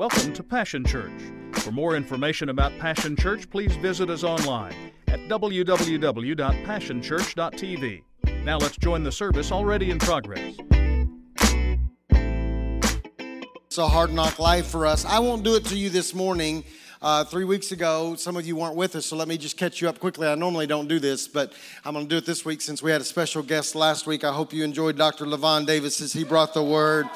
Welcome to Passion Church. For more information about Passion Church, please visit us online at www.passionchurch.tv. Now let's join the service already in progress. It's a hard knock life for us. I won't do it to you this morning. Uh, three weeks ago, some of you weren't with us, so let me just catch you up quickly. I normally don't do this, but I'm going to do it this week since we had a special guest last week. I hope you enjoyed Dr. Levon Davis as he brought the word.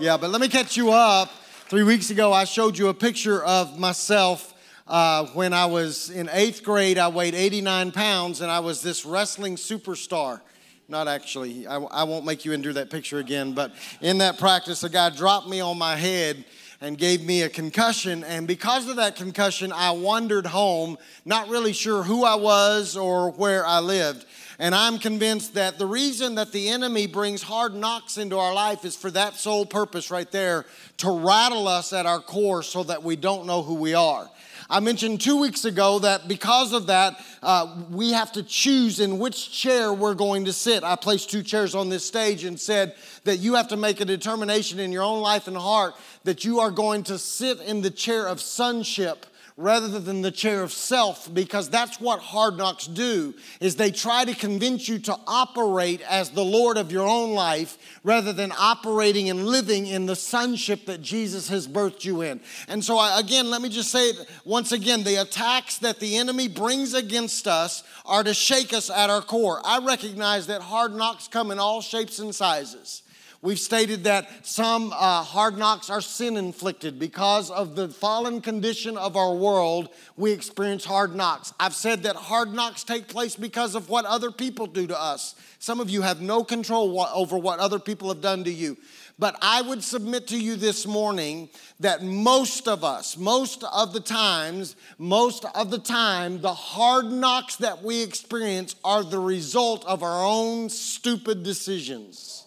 Yeah, but let me catch you up. Three weeks ago, I showed you a picture of myself uh, when I was in eighth grade. I weighed 89 pounds and I was this wrestling superstar. Not actually, I, I won't make you endure that picture again, but in that practice, a guy dropped me on my head and gave me a concussion. And because of that concussion, I wandered home, not really sure who I was or where I lived. And I'm convinced that the reason that the enemy brings hard knocks into our life is for that sole purpose right there to rattle us at our core so that we don't know who we are. I mentioned two weeks ago that because of that, uh, we have to choose in which chair we're going to sit. I placed two chairs on this stage and said that you have to make a determination in your own life and heart that you are going to sit in the chair of sonship rather than the chair of self because that's what hard knocks do is they try to convince you to operate as the lord of your own life rather than operating and living in the sonship that jesus has birthed you in. And so I, again let me just say it once again the attacks that the enemy brings against us are to shake us at our core. I recognize that hard knocks come in all shapes and sizes We've stated that some uh, hard knocks are sin inflicted. Because of the fallen condition of our world, we experience hard knocks. I've said that hard knocks take place because of what other people do to us. Some of you have no control over what other people have done to you. But I would submit to you this morning that most of us, most of the times, most of the time, the hard knocks that we experience are the result of our own stupid decisions.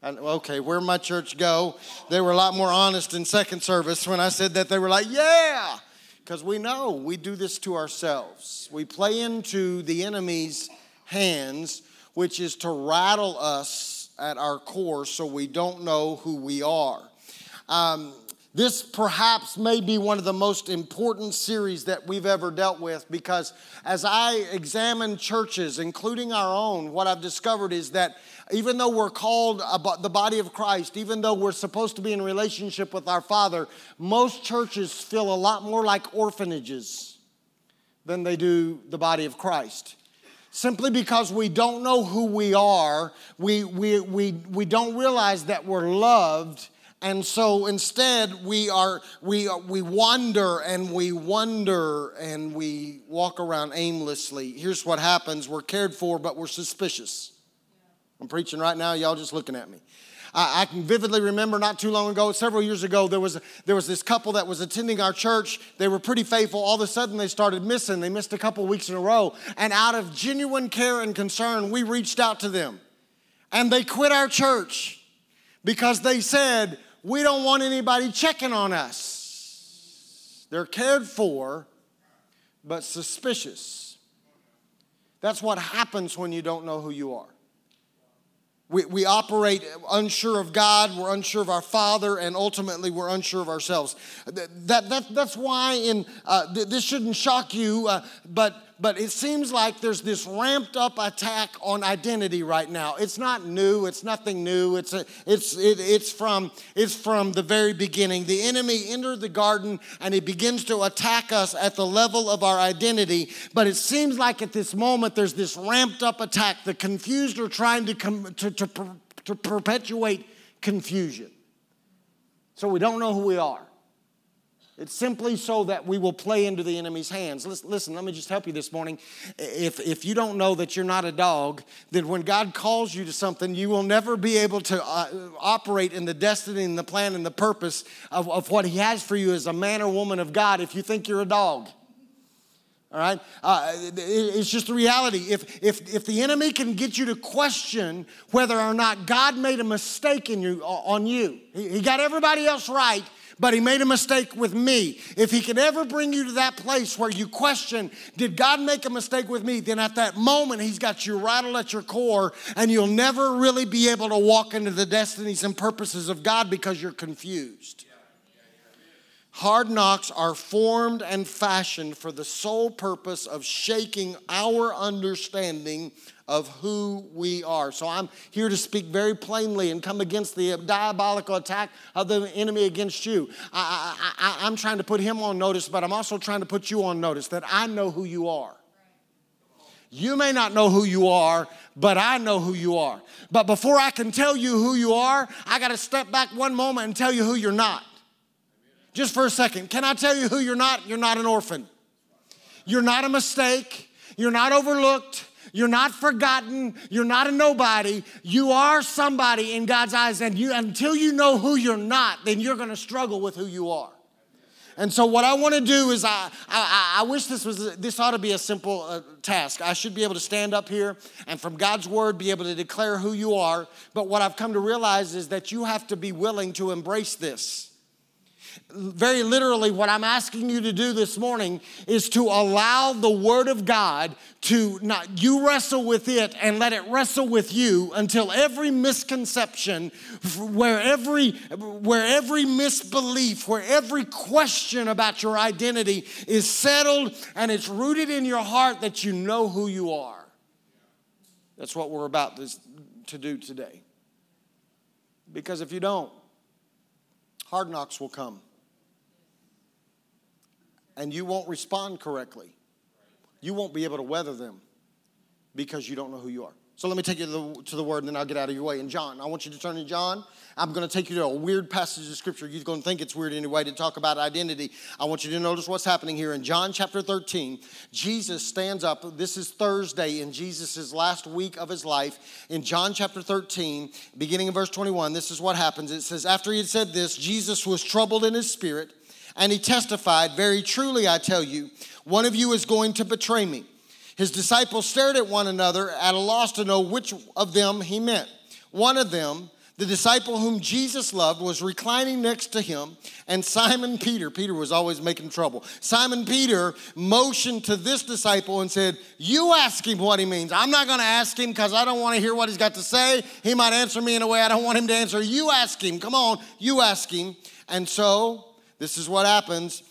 And, okay, where my church go? They were a lot more honest in second service when I said that. They were like, yeah, because we know we do this to ourselves. We play into the enemy's hands, which is to rattle us at our core so we don't know who we are. Um, this perhaps may be one of the most important series that we've ever dealt with because as I examine churches, including our own, what I've discovered is that even though we're called the body of Christ, even though we're supposed to be in relationship with our Father, most churches feel a lot more like orphanages than they do the body of Christ. Simply because we don't know who we are, we, we, we, we don't realize that we're loved. And so instead, we, are, we, we wander and we wonder and we walk around aimlessly. Here's what happens we're cared for, but we're suspicious. I'm preaching right now, y'all just looking at me. I, I, can vividly remember not too long ago, several years ago, there was, there was this couple that was attending our church. They were pretty faithful. All of a sudden, they started missing. They missed a couple weeks in a row. And out of genuine care and concern, we reached out to them. And they quit our church because they said, We don't want anybody checking on us. They're cared for, but suspicious. That's what happens when you don't know who you are. We, we operate unsure of God, we're unsure of our Father, and ultimately we're unsure of ourselves. That, that, that's why in, uh, this shouldn't shock you, uh, but but it seems like there's this ramped up attack on identity right now. It's not new, it's nothing new. It's, a, it's, it, it's, from, it's from the very beginning. The enemy entered the garden and he begins to attack us at the level of our identity. But it seems like at this moment there's this ramped up attack. The confused are trying to, com- to, to, to perpetuate confusion. So we don't know who we are. It's simply so that we will play into the enemy's hands. Listen, let me just help you this morning. If, if you don't know that you're not a dog, then when God calls you to something, you will never be able to uh, operate in the destiny and the plan and the purpose of, of what He has for you as a man or woman of God if you think you're a dog. All right? Uh, it's just the reality. If, if, if the enemy can get you to question whether or not God made a mistake in you, on you, he, he got everybody else right, but he made a mistake with me. If he could ever bring you to that place where you question, did God make a mistake with me? Then at that moment, he's got you rattled at your core, and you'll never really be able to walk into the destinies and purposes of God because you're confused. Hard knocks are formed and fashioned for the sole purpose of shaking our understanding of who we are. So I'm here to speak very plainly and come against the diabolical attack of the enemy against you. I, I I'm trying to put him on notice, but I'm also trying to put you on notice that I know who you are. You may not know who you are, but I know who you are. But before I can tell you who you are, I got to step back one moment and tell you who you're not. Just for a second. Can I tell you who you're not? You're not an orphan. You're not a mistake. You're not overlooked. You're not forgotten. You're not a nobody. You are somebody in God's eyes. And you, until you know who you're not, then you're going to struggle with who you are. And so, what I want to do is, I, I, I, wish this was this ought to be a simple uh, task. I should be able to stand up here and, from God's word, be able to declare who you are. But what I've come to realize is that you have to be willing to embrace this very literally, what I'm asking you to do this morning is to allow the Word of God to not you wrestle with it and let it wrestle with you until every misconception, where every where every misbelief, where every question about your identity is settled and it's rooted in your heart that you know who you are. That's what we're about to do today. Because if you don't, hard knocks will come and you won't respond correctly. You won't be able to weather them because you don't know who you are. So let me take you to the, to the, word and then I'll get out of your way. In John, I want you to turn to John. I'm going to take you to a weird passage of scripture. You're going to think it's weird anyway to talk about identity. I want you to notice what's happening here. In John chapter 13, Jesus stands up. This is Thursday in Jesus' last week of his life. In John chapter 13, beginning in verse 21, this is what happens. It says, After he had said this, Jesus was troubled in his spirit and he testified, Very truly, I tell you, one of you is going to betray me. His disciples stared at one another at a loss to know which of them he meant. One of them, the disciple whom Jesus loved, was reclining next to him, and Simon Peter, Peter was always making trouble. Simon Peter motioned to this disciple and said, You ask him what he means. I'm not going to ask him because I don't want to hear what he's got to say. He might answer me in a way I don't want him to answer. You ask him. Come on, you ask him. And so this is what happens.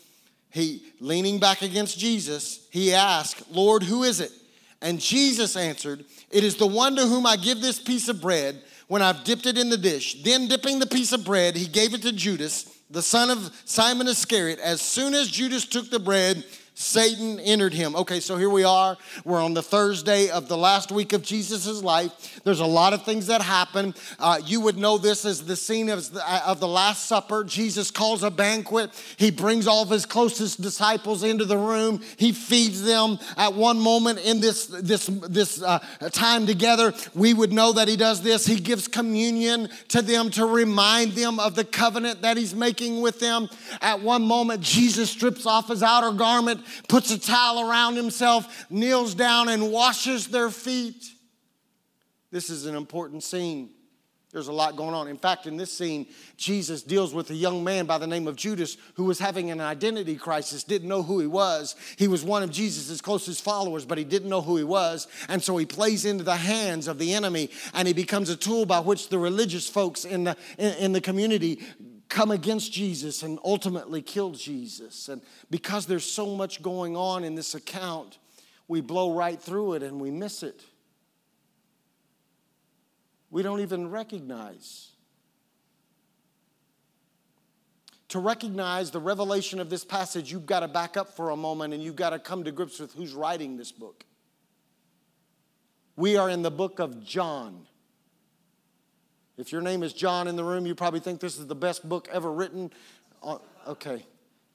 He, leaning back against Jesus, he asked, Lord, who is it? And Jesus answered, It is the one to whom I give this piece of bread when I've dipped it in the dish. Then, dipping the piece of bread, he gave it to Judas, the son of Simon Iscariot. As soon as Judas took the bread, Satan entered him. Okay, so here we are. We're on the Thursday of the last week of Jesus' life. There's a lot of things that happen. Uh, you would know this as the scene of the, of the Last Supper. Jesus calls a banquet. He brings all of his closest disciples into the room. He feeds them. At one moment in this, this, this uh, time together, we would know that he does this. He gives communion to them to remind them of the covenant that he's making with them. At one moment, Jesus strips off his outer garment puts a towel around himself, kneels down, and washes their feet. This is an important scene. There's a lot going on. In fact, in this scene, Jesus deals with a young man by the name of Judas who was having an identity crisis, didn't know who he was. He was one of Jesus' closest followers, but he didn't know who he was. And so he plays into the hands of the enemy and he becomes a tool by which the religious folks in the, in, in the community come against Jesus and ultimately kill Jesus. And because there's so much going on in this account, we blow right through it and we miss it. We don't even recognize. To recognize the revelation of this passage, you've got to back up for a moment and you've got to come to grips with who's writing this book. We are in the book of John. If your name is John in the room, you probably think this is the best book ever written. Uh, okay.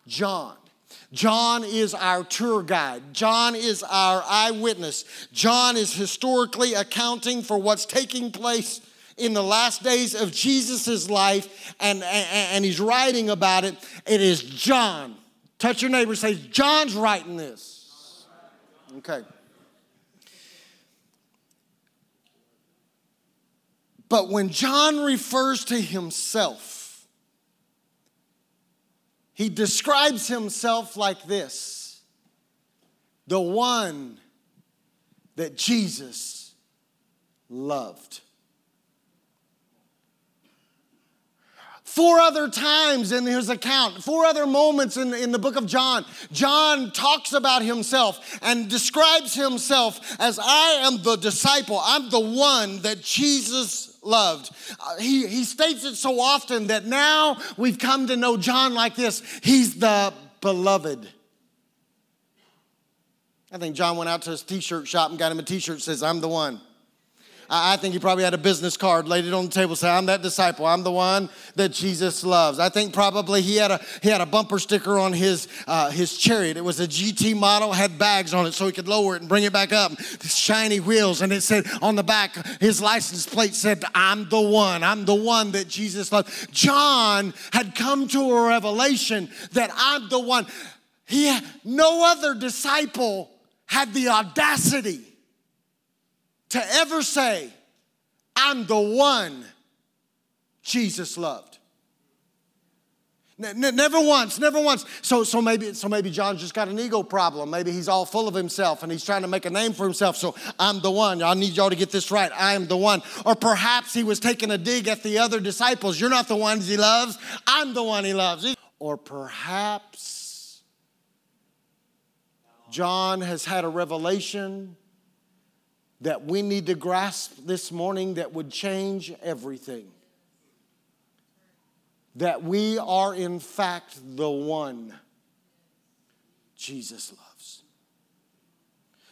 John. John is our tour guide. John is our eyewitness. John is historically accounting for what's taking place in the last days of Jesus' life, and, and, and he's writing about it. It is John. Touch your neighbor say, John's writing this. Okay. But when John refers to himself, he describes himself like this the one that Jesus loved. Four other times in his account, four other moments in, in the book of John, John talks about himself and describes himself as I am the disciple. I'm the one that Jesus loved. Uh, he, he states it so often that now we've come to know John like this He's the beloved. I think John went out to his t shirt shop and got him a t shirt that says, I'm the one. I think he probably had a business card, laid it on the table, said, I'm that disciple. I'm the one that Jesus loves. I think probably he had a, he had a bumper sticker on his, uh, his chariot. It was a GT model, had bags on it so he could lower it and bring it back up. Shiny wheels. And it said on the back, his license plate said, I'm the one. I'm the one that Jesus loves. John had come to a revelation that I'm the one. He, no other disciple had the audacity to ever say, I'm the one Jesus loved. Never once, never once. So, so maybe, so maybe John's just got an ego problem. Maybe he's all full of himself and he's trying to make a name for himself. So I'm the one. I need y'all to get this right. I am the one. Or perhaps he was taking a dig at the other disciples. You're not the ones he loves. I'm the one he loves. Or perhaps John has had a revelation that we need to grasp this morning that would change everything. That we are, in fact, the one Jesus loves.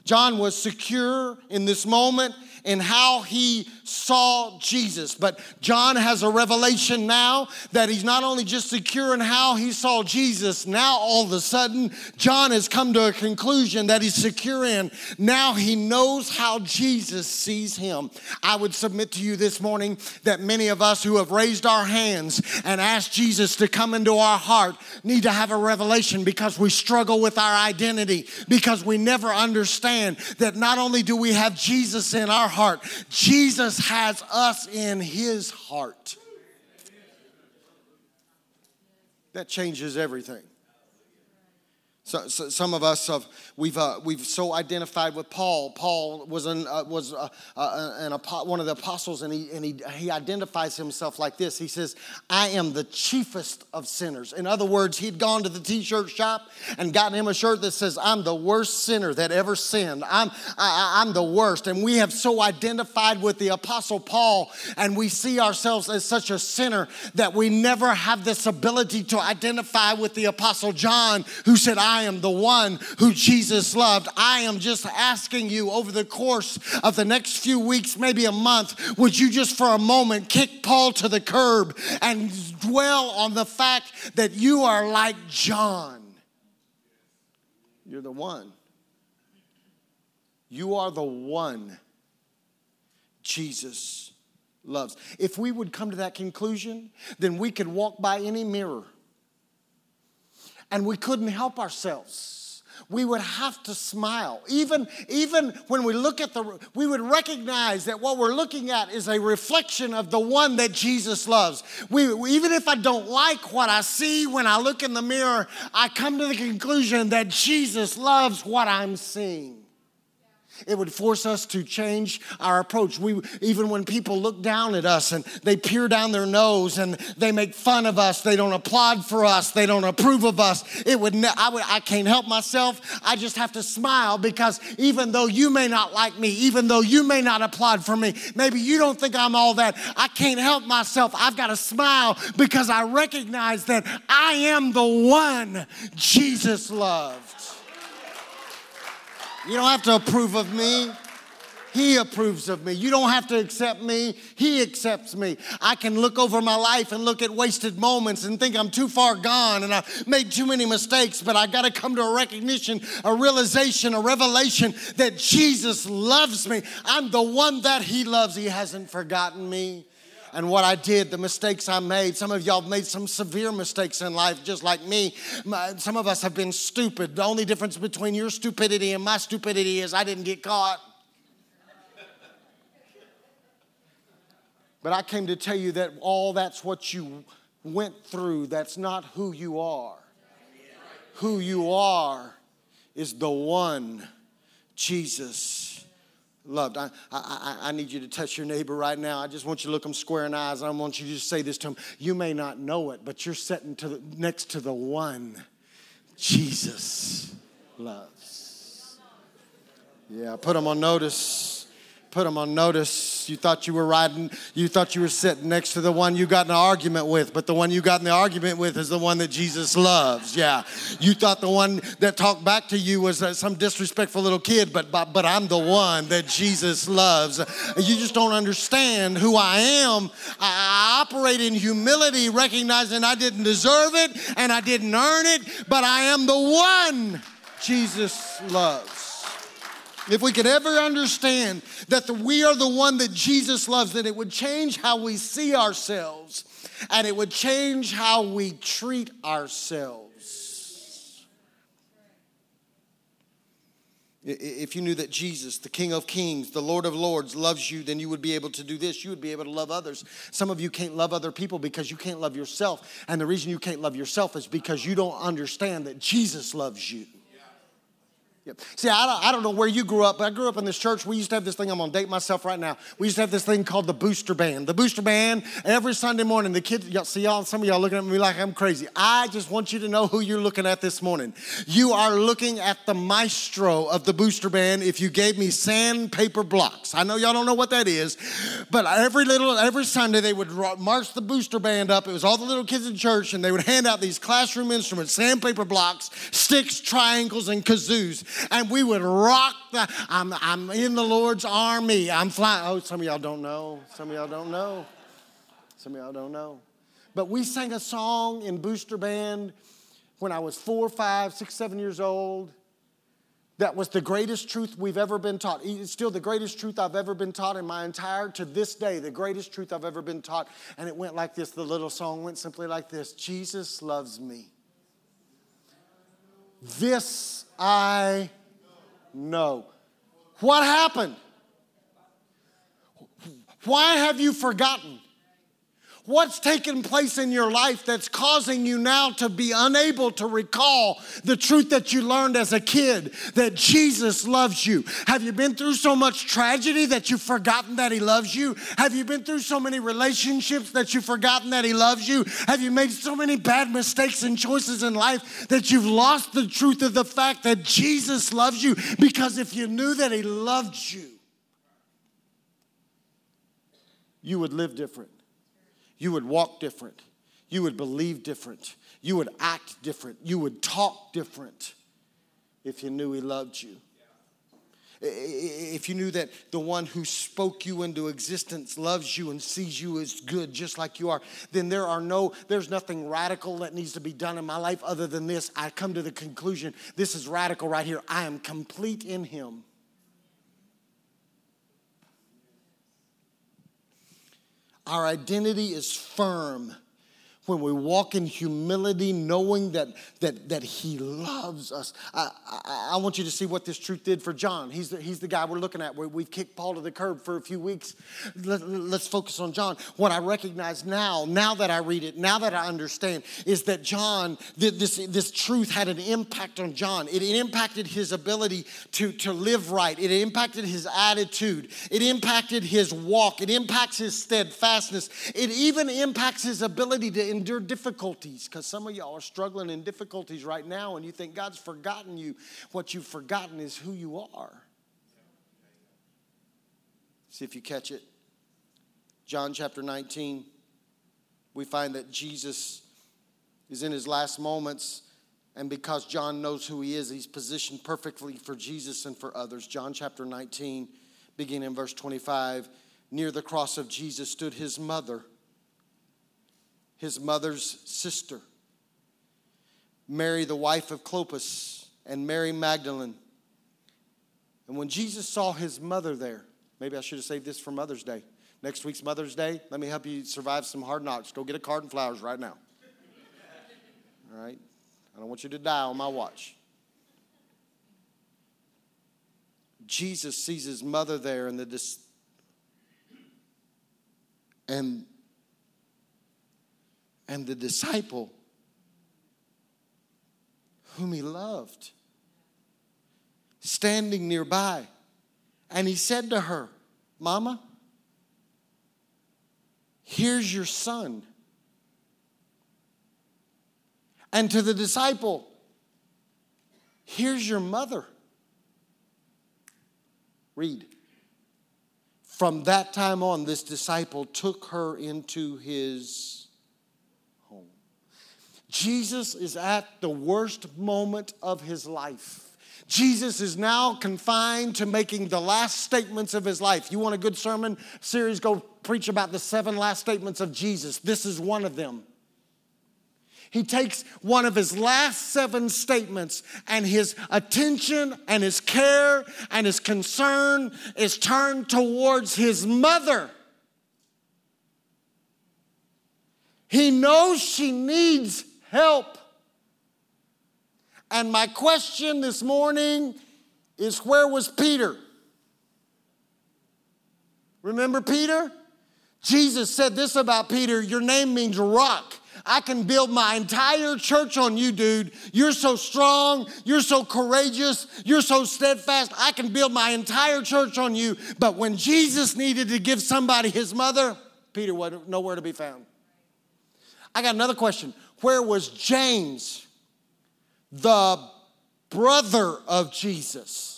John was secure in this moment in how he saw Jesus. But John has a revelation now that he's not only just secure in how he saw Jesus, now all of a sudden, John has come to a conclusion that he's secure in. Now he knows how Jesus sees him. I would submit to you this morning that many of us who have raised our hands and asked Jesus to come into our heart need to have a revelation because we struggle with our identity, because we never understand that not only do we have Jesus in our heart. Jesus has us in his heart. That changes everything. So, so, some of us have we've uh, we've so identified with Paul. Paul was an uh, was uh, uh an, one of the apostles, and he and he he identifies himself like this. He says, "I am the chiefest of sinners." In other words, he'd gone to the t-shirt shop and gotten him a shirt that says, "I'm the worst sinner that ever sinned. I'm I, I'm the worst." And we have so identified with the apostle Paul, and we see ourselves as such a sinner that we never have this ability to identify with the apostle John, who said, "I." I am the one who Jesus loved. I am just asking you over the course of the next few weeks, maybe a month, would you just for a moment kick Paul to the curb and dwell on the fact that you are like John? You're the one. You are the one Jesus loves. If we would come to that conclusion, then we could walk by any mirror and we couldn't help ourselves. We would have to smile. Even even when we look at the we would recognize that what we're looking at is a reflection of the one that jesus loves. We even if i don't like what i see when i look in the mirror i come to the conclusion that jesus loves what i'm seeing it would force us to change our approach. We, even when people look down at us and they peer down their nose and they make fun of us, they don't applaud for us, they don't approve of us. It would, I, would, I can't help myself. I just have to smile because even though you may not like me, even though you may not applaud for me, maybe you don't think I'm all that. I can't help myself. I've got to smile because I recognize that I am the one Jesus loved. You don't have to approve of me. He approves of me. You don't have to accept me. He accepts me. I can look over my life and look at wasted moments and think I'm too far gone and I've made too many mistakes, but I got to come to a recognition, a realization, a revelation that Jesus loves me. I'm the one that He loves. He hasn't forgotten me and what I did, the mistakes I made. Some of y'all have made some severe mistakes in life, just like me. Some of us have been stupid. The only difference between your stupidity and my stupidity is I didn't get caught. But I came to tell you that all that's what you went through, that's not who you are. Who you are is the one Jesus loved. I, I, I need you to touch your neighbor right now. I just want you to look them square in the eyes. I want you to just say this to them. You may not know it, but you're sitting to the, next to the one Jesus loves. Yeah, put them on notice put them on notice. You thought you were riding, you thought you were sitting next to the one you got in an argument with, but the one you got in the argument with is the one that Jesus loves. Yeah. You thought the one that talked back to you was uh, some disrespectful little kid, but, but, but I'm the one that Jesus loves. You just don't understand who I am. I operate in humility, recognizing I didn't deserve it and I didn't earn it, but I am the one Jesus loves. If we could ever understand that the, we are the one that Jesus loves, then it would change how we see ourselves and it would change how we treat ourselves. If you knew that Jesus, the King of Kings, the Lord of Lords, loves you, then you would be able to do this. You would be able to love others. Some of you can't love other people because you can't love yourself. And the reason you can't love yourself is because you don't understand that Jesus loves you. Yep. See, I don't, I don't know where you grew up, but I grew up in this church. We used to have this thing, I'm gonna date myself right now. We used to have this thing called the Booster Band. The Booster Band, every Sunday morning, the kids, y'all, see y'all, some of y'all looking at me like I'm crazy. I just want you to know who you're looking at this morning. You are looking at the maestro of the Booster Band if you gave me sandpaper blocks. I know y'all don't know what that is, but every little, every Sunday they would march the Booster Band up. It was all the little kids in church, and they would hand out these classroom instruments, sandpaper blocks, sticks, triangles, and kazoos and we would rock the, I'm, I'm in the Lord's army. I'm flying. Oh, some of y'all don't know. Some of y'all don't know. Some of y'all don't know. But we sang a song in Booster Band when I was four, five, six, seven years old. That was the greatest truth we've ever been taught. It's still the greatest truth I've ever been taught in my entire, to this day, the greatest truth I've ever been taught. And it went like this the little song went simply like this Jesus loves me. This I know. What happened? Why have you forgotten? What's taken place in your life that's causing you now to be unable to recall the truth that you learned as a kid that Jesus loves you? Have you been through so much tragedy that you've forgotten that He loves you? Have you been through so many relationships that you've forgotten that He loves you? Have you made so many bad mistakes and choices in life that you've lost the truth of the fact that Jesus loves you? Because if you knew that He loved you, you would live different you would walk different. You would believe different. You would act different. You would talk different if you knew He loved you. If you knew that the one who spoke you into existence loves you and sees you as good just like you are, then there are no, there's nothing radical that needs to be done in my life other than this. I come to the conclusion this is radical right here. I am complete in Him. Our identity is firm when we walk in humility, knowing that, that, that He loves us. I, I, I, want you to see what this truth did for John. He's the, he's the guy we're looking at. We've kicked Paul to the curb for a few weeks. Let, let's focus on John. What I recognize now, now that I read it, now that I understand, is that John, this, this truth had an impact on John. It impacted his ability to, to live right, it impacted his attitude, it impacted his walk, it impacts his steadfastness, it even impacts his ability to endure difficulties because some of y'all are struggling in difficulties right now and you think God's forgotten you. What you've forgotten is who you are. See if you catch it. John chapter 19, we find that Jesus is in his last moments. And because John knows who he is, he's positioned perfectly for Jesus and for others. John chapter 19, beginning in verse 25. Near the cross of Jesus stood his mother his mother's sister, Mary, the wife of Clopas, and Mary Magdalene. And when Jesus saw his mother there, maybe I should have saved this for Mother's Day. Next week's Mother's Day, let me help you survive some hard knocks. Go get a card and flowers right now. All right? I don't want you to die on my watch. Jesus sees his mother there and the dis- and and the disciple whom he loved standing nearby. And he said to her, Mama, here's your son. And to the disciple, here's your mother. Read. From that time on, this disciple took her into his. Jesus is at the worst moment of his life. Jesus is now confined to making the last statements of his life. You want a good sermon series? Go preach about the seven last statements of Jesus. This is one of them he takes one of his last seven statements and his attention and his care and his concern is turned towards his mother. He knows she needs help. And my question this morning is where was Peter? Remember Peter? Jesus said this about Peter Your name means rock. I can build my entire church on you, dude. You're so strong. You're so courageous. You're so steadfast. I can build my entire church on you. But when Jesus needed to give somebody his mother, Peter was nowhere to be found. I got another question. Where was James, the brother of Jesus?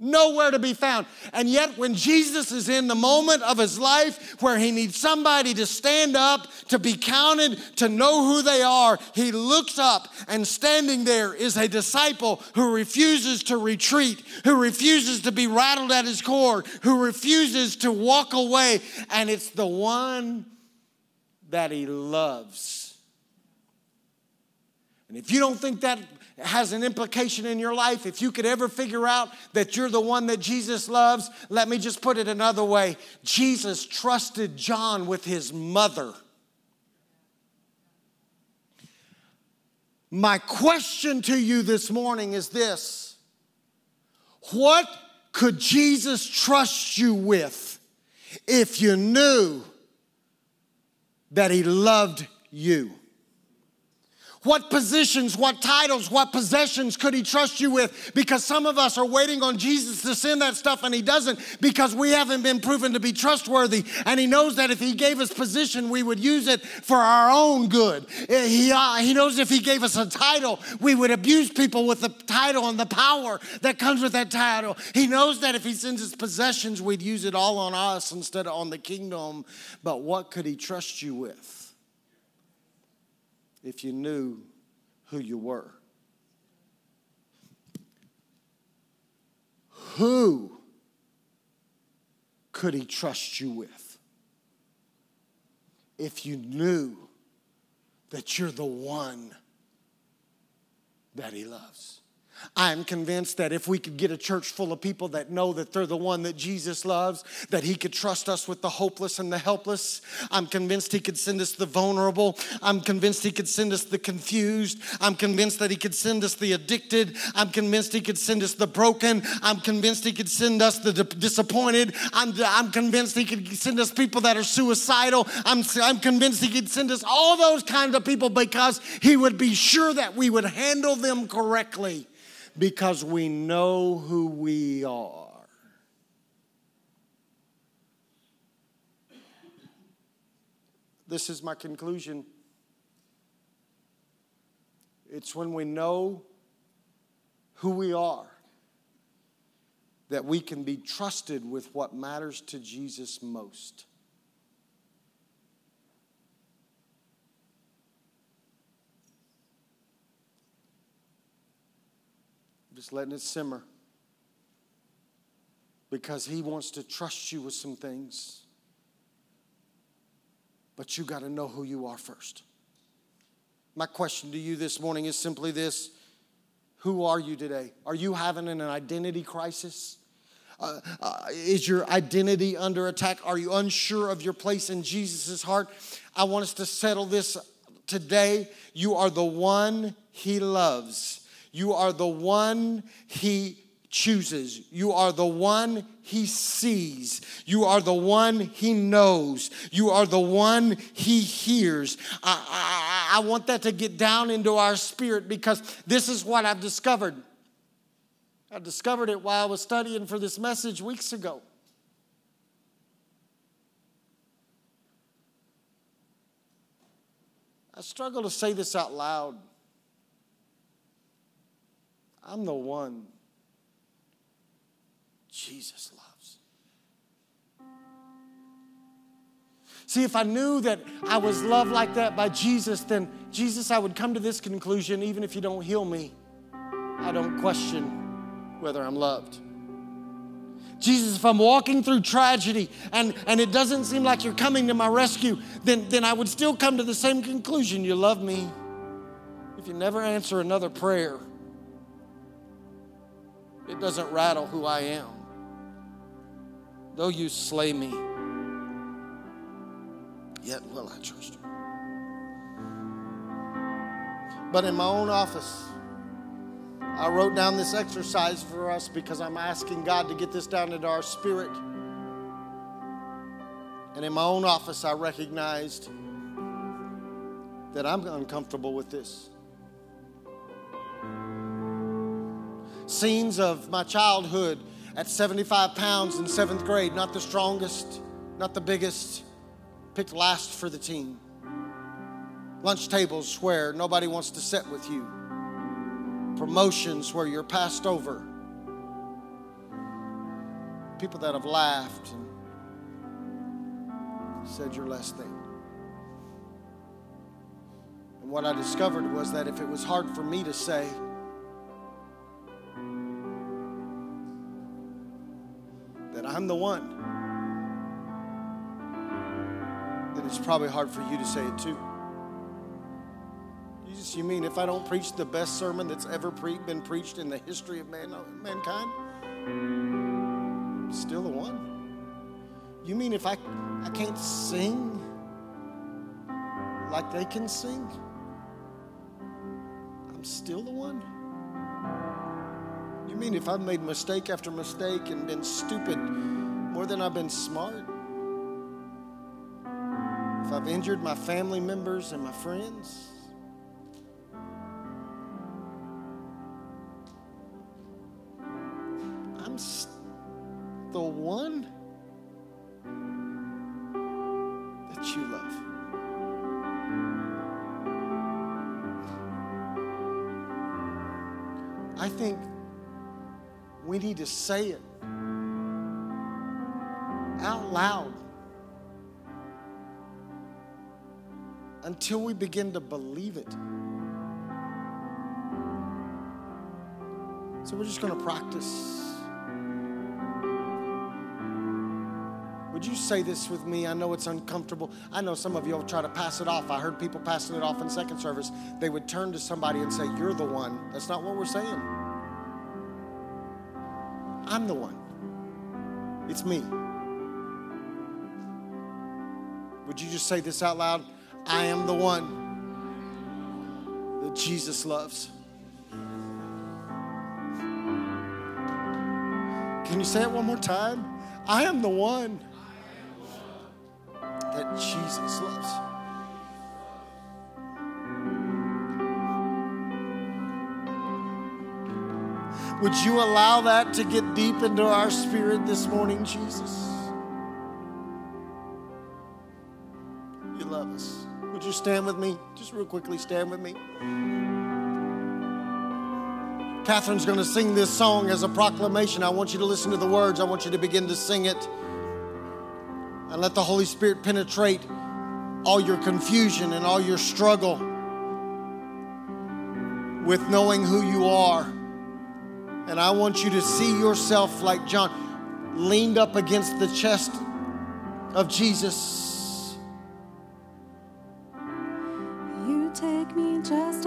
nowhere to be found. And yet, when Jesus is in the moment of his life where he needs somebody to stand up, to be counted, to know who they are, he looks up, and standing there is a disciple who refuses to retreat, who refuses to be rattled at his core, who refuses to walk away. And it's the one that he loves. And if you don't think that has an implication in your life. If you could ever figure out that you're the one that Jesus loves, let me just put it another way Jesus trusted John with his mother. My question to you this morning is this What could Jesus trust you with if you knew that he loved you? What positions, what titles, what possessions could he trust you with? Because some of us are waiting on Jesus to send that stuff and he doesn't because we haven't been proven to be trustworthy. And he knows that if he gave us position, we would use it for our own good. Eh, he, uh, he knows if he gave us a title, we would abuse people with the title and the power that comes with that title. He knows that if he sends us possessions, we'd use it all on us instead of on the kingdom. But what could he trust you with? If you knew who you were. Who could he trust you with if you knew that you're the one that he loves? I'm convinced that if we could get a church full of people that know that they're the one that Jesus loves, that He could trust us with the hopeless and the helpless. I'm convinced He could send us the vulnerable. I'm convinced He could send us the confused. I'm convinced that He could send us the addicted. I'm convinced He could send us the broken. I'm convinced He could send us the disappointed. I'm, I'm convinced He could send us people that are suicidal. I'm, I'm convinced He could send us all those kinds of people because He would be sure that we would handle them correctly because we know who we are. This is my conclusion. It's when we know who we are that we can be trusted with what matters to Jesus most. Just letting it simmer. Because He wants to trust you with some things. But you got to know who you are first. My question to you this morning is simply this Who are you today? Are you having an identity crisis? Uh, uh, is your identity under attack? Are you unsure of your place in Jesus' heart? I want us to settle this today. You are the one He loves. You are the one He chooses. You are the one He sees. You are the one He knows. You are the one He hears. I, I, I want that to get down into our spirit because this is what I've discovered. I discovered it while I was studying for this message weeks ago. I struggle to say this out loud. I'm the one Jesus loves. See, if I knew that I was loved like that by Jesus, then Jesus, I would come to this conclusion even if you don't heal me, I don't question whether I'm loved. Jesus, if I'm walking through tragedy and, and it doesn't seem like you're coming to my rescue, then, then I would still come to the same conclusion. You love me. If you never answer another prayer, it doesn't rattle who I am. Though you slay me, yet will I trust you. But in my own office, I wrote down this exercise for us because I'm asking God to get this down into our spirit. And in my own office, I recognized that I'm uncomfortable with this. Scenes of my childhood at 75 pounds in seventh grade, not the strongest, not the biggest, picked last for the team. Lunch tables where nobody wants to sit with you. Promotions where you're passed over. People that have laughed and said you're less than. And what I discovered was that if it was hard for me to say, I'm the one, then it's probably hard for you to say it too. Jesus, you mean if I don't preach the best sermon that's ever pre- been preached in the history of man- mankind, I'm still the one? You mean if I, I can't sing like they can sing, I'm still the one? Mean if I've made mistake after mistake and been stupid more than I've been smart? If I've injured my family members and my friends? I'm the one that you love. I think we need to say it out loud until we begin to believe it. So we're just going to practice. Would you say this with me? I know it's uncomfortable. I know some of you will try to pass it off. I heard people passing it off in second service. They would turn to somebody and say, You're the one. That's not what we're saying. I'm the one. It's me. Would you just say this out loud? I am the one that Jesus loves. Can you say it one more time? I am the one that Jesus loves. Would you allow that to get deep into our spirit this morning, Jesus? You love us. Would you stand with me? Just real quickly, stand with me. Catherine's going to sing this song as a proclamation. I want you to listen to the words, I want you to begin to sing it. And let the Holy Spirit penetrate all your confusion and all your struggle with knowing who you are. And I want you to see yourself like John, leaned up against the chest of Jesus. You take me just